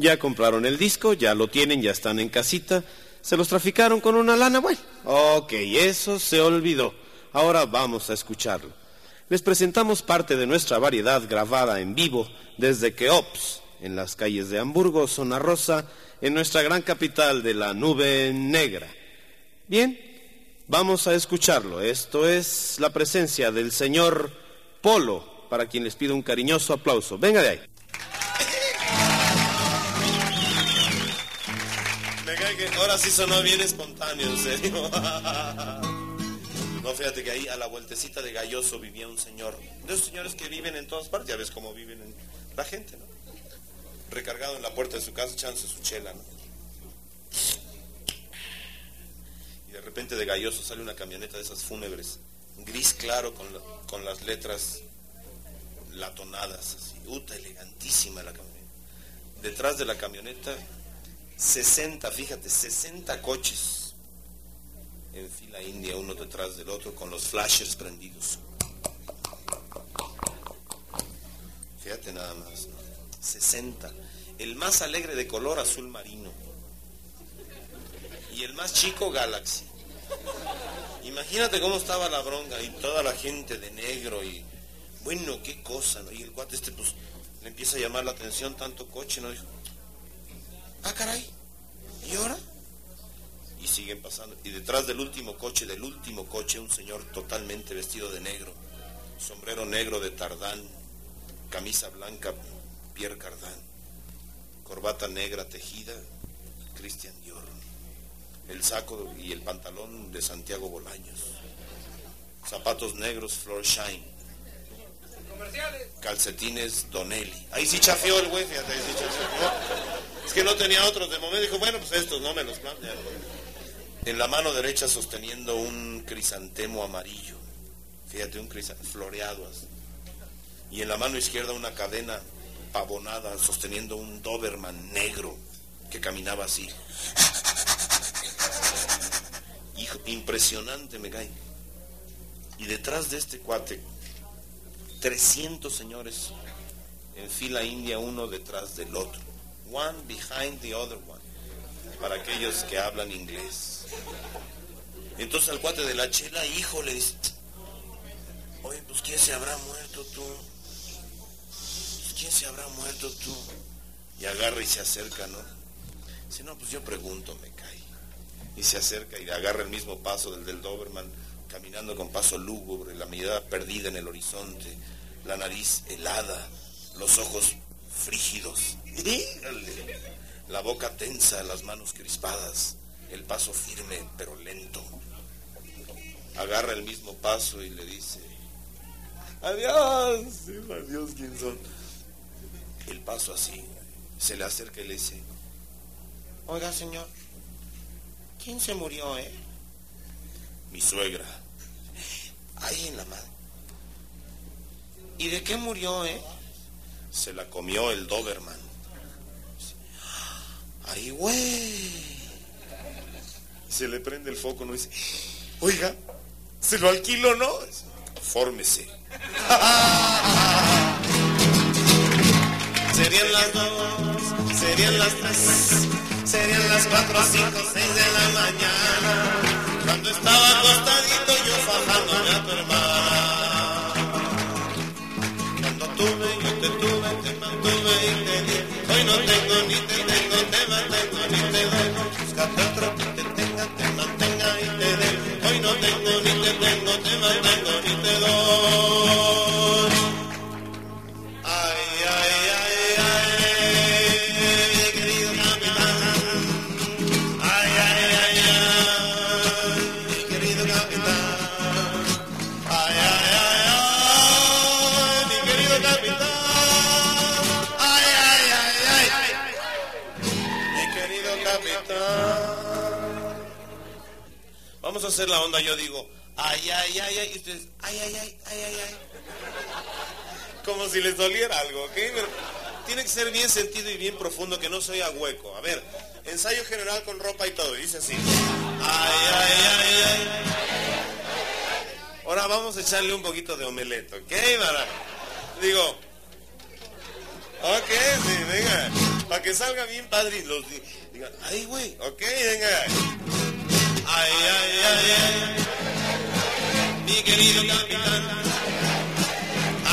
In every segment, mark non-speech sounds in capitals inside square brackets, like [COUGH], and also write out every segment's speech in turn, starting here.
Ya compraron el disco, ya lo tienen, ya están en casita. ¿Se los traficaron con una lana? Bueno, ok, eso se olvidó. Ahora vamos a escucharlo. Les presentamos parte de nuestra variedad grabada en vivo desde Keops, en las calles de Hamburgo, Zona Rosa, en nuestra gran capital de la nube negra. Bien, vamos a escucharlo. Esto es la presencia del señor Polo, para quien les pido un cariñoso aplauso. Venga de ahí. Ahora sí sonó bien espontáneo, en serio. [LAUGHS] No, fíjate que ahí a la vueltecita de Galloso vivía un señor. De esos señores que viven en todas partes, ya ves cómo viven en la gente, ¿no? Recargado en la puerta de su casa echándose su chela, ¿no? Y de repente de Galloso sale una camioneta de esas fúnebres, gris claro con, con las letras latonadas, así. Uta, elegantísima la camioneta. Detrás de la camioneta, 60, fíjate, 60 coches en fila india uno detrás del otro con los flashers prendidos. Fíjate nada más, 60. El más alegre de color azul marino. Y el más chico Galaxy. Imagínate cómo estaba la bronca y toda la gente de negro y bueno, qué cosa, ¿no? Y el cuate este pues le empieza a llamar la atención tanto coche, ¿no? Ah, caray, ¿y ahora? y siguen pasando. Y detrás del último coche, del último coche, un señor totalmente vestido de negro, sombrero negro de tardán, camisa blanca, Pierre Cardin, corbata negra tejida, Christian Dior, el saco y el pantalón de Santiago Bolaños, zapatos negros Flor Shine, calcetines Donelli. Ahí sí chafió el güey, fíjate, ahí sí chafió. Es que no tenía otros de momento, dijo, bueno, pues estos no me los plantean en la mano derecha sosteniendo un crisantemo amarillo, fíjate, un crisantemo floreado así. y en la mano izquierda una cadena pavonada sosteniendo un Doberman negro que caminaba así. Hijo, impresionante me cae. Y detrás de este cuate, 300 señores en fila india uno detrás del otro. One behind the other one. Para aquellos que hablan inglés. Entonces al cuate de la chela, hijo, le dice, oye, pues ¿quién se habrá muerto tú? Pues, ¿Quién se habrá muerto tú? Y agarra y se acerca, ¿no? Si no, pues yo pregunto, me cae. Y se acerca y agarra el mismo paso del del Doberman, caminando con paso lúgubre, la mirada perdida en el horizonte, la nariz helada, los ojos frígidos, la boca tensa, las manos crispadas el paso firme pero lento. Agarra el mismo paso y le dice, adiós, adiós, ¿quién son? El paso así, se le acerca y le dice, oiga señor, ¿quién se murió, eh? Mi suegra. Ahí en la mano. ¿Y de qué murió, eh? Se la comió el Doberman. Ay, güey se le prende el foco, no dice, oiga, ¿se lo alquilo no? Fórmese. [LAUGHS] serían las dos, serían las tres, serían las cuatro, cinco, seis de la mañana, cuando estaba acostadito ni te doy, búscate otro no tengo ni te tengo, te mantengo ni te doy. Ay, ay, ay, ay, querido capitán. Ay, ay, ay, ay, querido capitán. Ay, ay, ay, ay, mi querido capitán. Vamos a hacer la onda, yo digo, ay, ay, ay, ay, y ustedes, ay, ay, ay, ay, ay, ay. Como si les doliera algo, ¿ok? Tiene que ser bien sentido y bien profundo, que no soy a hueco. A ver, ensayo general con ropa y todo, dice así. Ay, ay, ay, ay. Ahora vamos a echarle un poquito de omeleto, ¿ok? Mara? Digo, ok, sí, venga. Para que salga bien padre y los digan, ay, güey, ok, venga. Ay, ay, ay, ay. Mi querido capitán.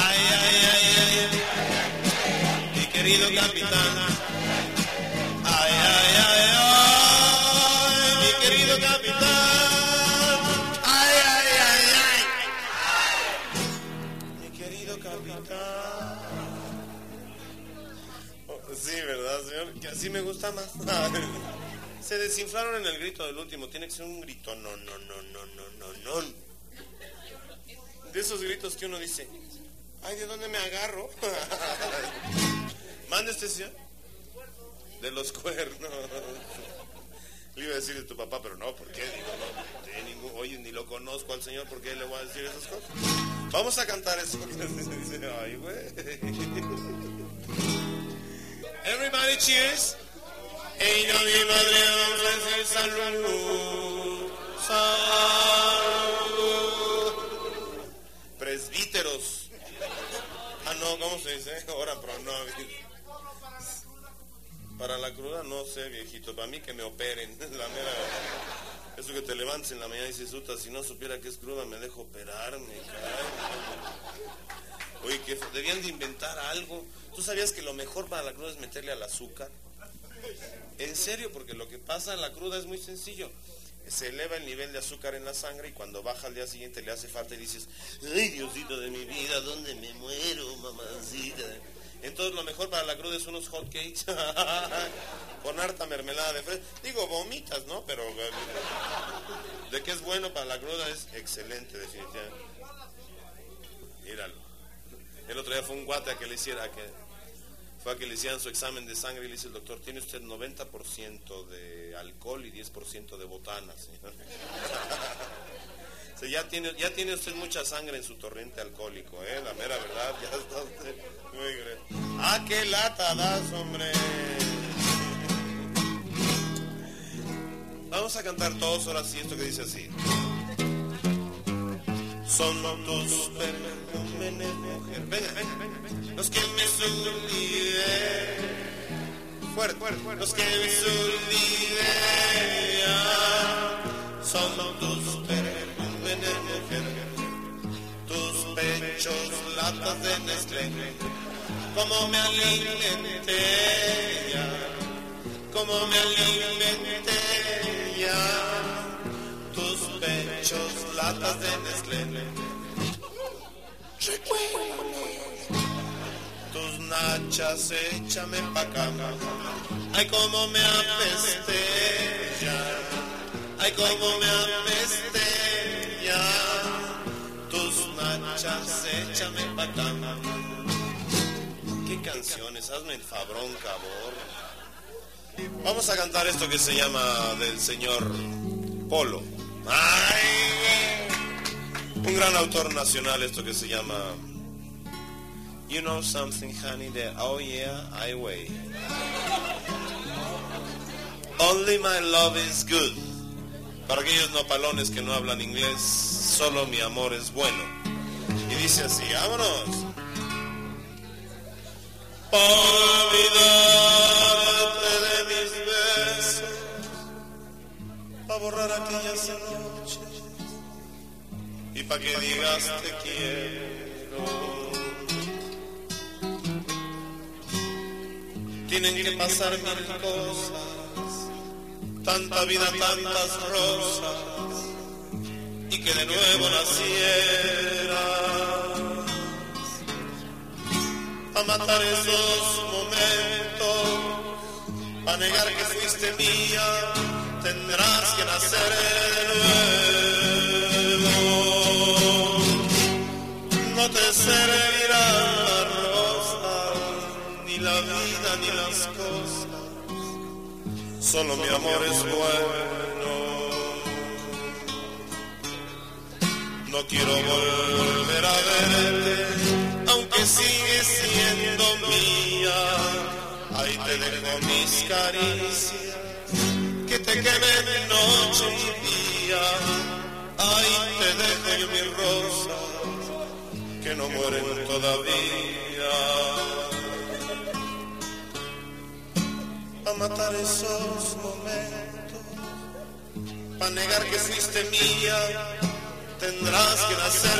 Ay, ay, ay, ay. Mi querido capitán. Ay, ay, ay, ay. Mi querido capitán. Ay, ay, ay, ay. Mi querido capitán. Sí, ¿verdad, señor? Que así me gusta más. [LAUGHS] Se desinflaron en el grito del último. Tiene que ser un grito. No, no, no, no, no, no, no. De esos gritos que uno dice, ay, ¿de dónde me agarro? [LAUGHS] Mande este señor. De los cuernos. Le iba a decir de tu papá, pero no, ¿por qué? Oye, ni lo conozco al señor, ¿por qué le voy a decir esas cosas? Vamos a cantar eso. [LAUGHS] Ay, güey. Everybody cheers. Mi madre, salud. Salud. Presbíteros. Ah, no, ¿cómo se dice? Ahora, pero no. Para la cruda, no sé, viejito. Para mí que me operen. [LAUGHS] La mera. Eso que te levantes en la mañana y dices, Uta, si no supiera que es cruda, me dejo operarme, caray. Oye, que debían de inventar algo. ¿Tú sabías que lo mejor para la cruda es meterle al azúcar? En serio, porque lo que pasa en la cruda es muy sencillo. Se eleva el nivel de azúcar en la sangre y cuando baja al día siguiente le hace falta y dices, ay Diosito de mi vida, ¿dónde me muero, mamacita? Entonces lo mejor para la cruda es unos hot cakes [LAUGHS] con harta mermelada de fresa. Digo, vomitas, ¿no? Pero de que es bueno para la cruda es excelente, definitivamente. Míralo. El otro día fue un guate a que le hiciera, que fue que le hicieran su examen de sangre y le dice el doctor, tiene usted 90% de alcohol y 10% de botana, señor. [LAUGHS] Ya, tiene, usted mucha sangre en su torrente alcohólico, ¿eh? La mera verdad, ya está usted muy grande. ¡Ah, qué lata das, hombre! Vamos a cantar todos ahora sí esto que dice así. Son tus perfumes, mujer. Venga, venga, venga. Los que me olvidé. Fuerte, fuerte, fuerte. Los que me olvidé. Son tus perfumes, mujer. Tus pechos, latas de Nestlé. Como me alimenté. Como me alimenté ya de Nestlé. Tus nachas, échame pa' cama. Ay, como me apesté ya. Ay, como me apesté ya. Tus nachas, échame pa' cama. ¿Qué canciones? Hazme el fabrón, cabrón. Vamos a cantar esto que se llama del señor Polo. Un gran autor nacional, esto que se llama You know something, honey, that oh yeah, I wait. Only my love is good. Para aquellos nopalones que no hablan inglés, solo mi amor es bueno. Y dice así, vámonos. Olvídate de mis besos para borrar aquellas para que digas te quiero. Tienen que pasar mil cosas, tanta vida, tantas rosas, y que de nuevo nacieras a matar esos momentos, a negar que fuiste mía tendrás que nacer de No te servirá la rosa, ni la vida, ni las cosas. Solo mi amor es bueno. No quiero volver a verte, aunque sigue siendo mía. Ahí te dejo mis caricias que te quemen noche y día. Ahí te dejo yo mis rosas que no mueren todavía. para matar esos momentos, para negar que fuiste mía, tendrás que nacer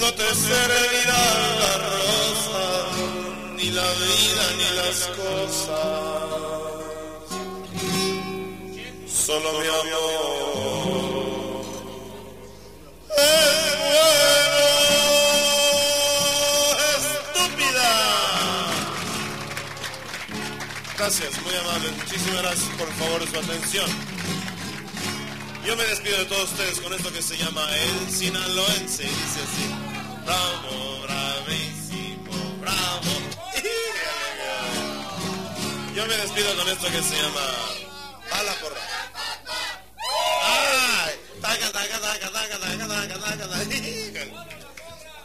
No te servirá la rosa, ni la vida, ni las cosas, solo mi amor. Gracias, muy amable. Muchísimas gracias por favor su atención. Yo me despido de todos ustedes con esto que se llama El Sinaloense. Y dice así. Bravo, bravísimo, bravo. [LAUGHS] Yo me despido con esto que se llama Bala por... ¡Ay!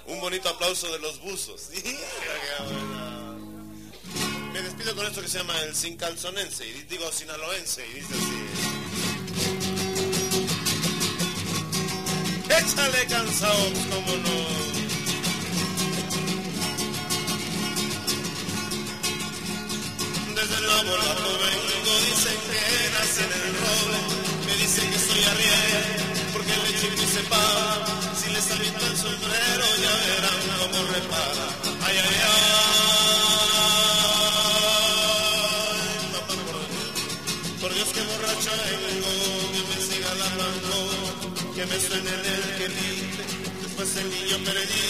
Un bonito aplauso de los buzos. [LAUGHS] Con esto que se llama el sin calzonense, y digo sinaloense, y dice así. Échale cansados, como no. Desde el laboratorio vengo, dicen que nací en el roble, me dicen que soy arriero, porque el leche me separa, si les aviento el sombrero ya verán cómo repara. Ay, ay, ay. Vengo, que me siga la mano, que me suene el que dice, después el niño perdí,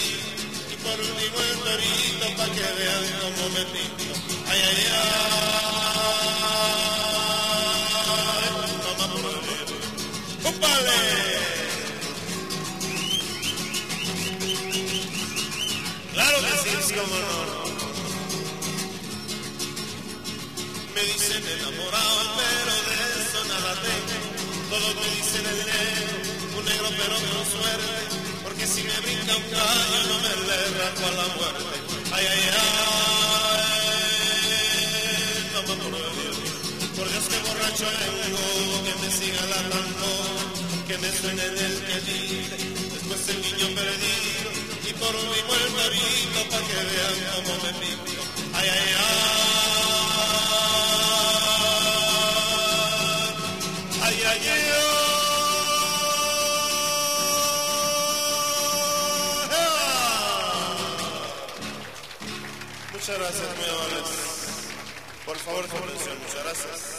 y por último el torito, pa' que vean cómo me pinto. Ay, ay, ay, mamá por ¡Cúpale! Claro que sí, sí, como no. Me dicen enamorado, tengo. Todos me dicen negro, un negro pero no suerte. Porque si me brinca un gallo no me le rajo a la muerte. Ay, ay, ay, mamá por Dios. Por Dios que borracho vengo, que me siga la tanto, que me suene el que dice. Después el niño perdido y por último el marito pa' que vean cómo me pinto. Ay, ay, ay. Muchas gracias, muy amables. Por favor, su atención. Muchas gracias.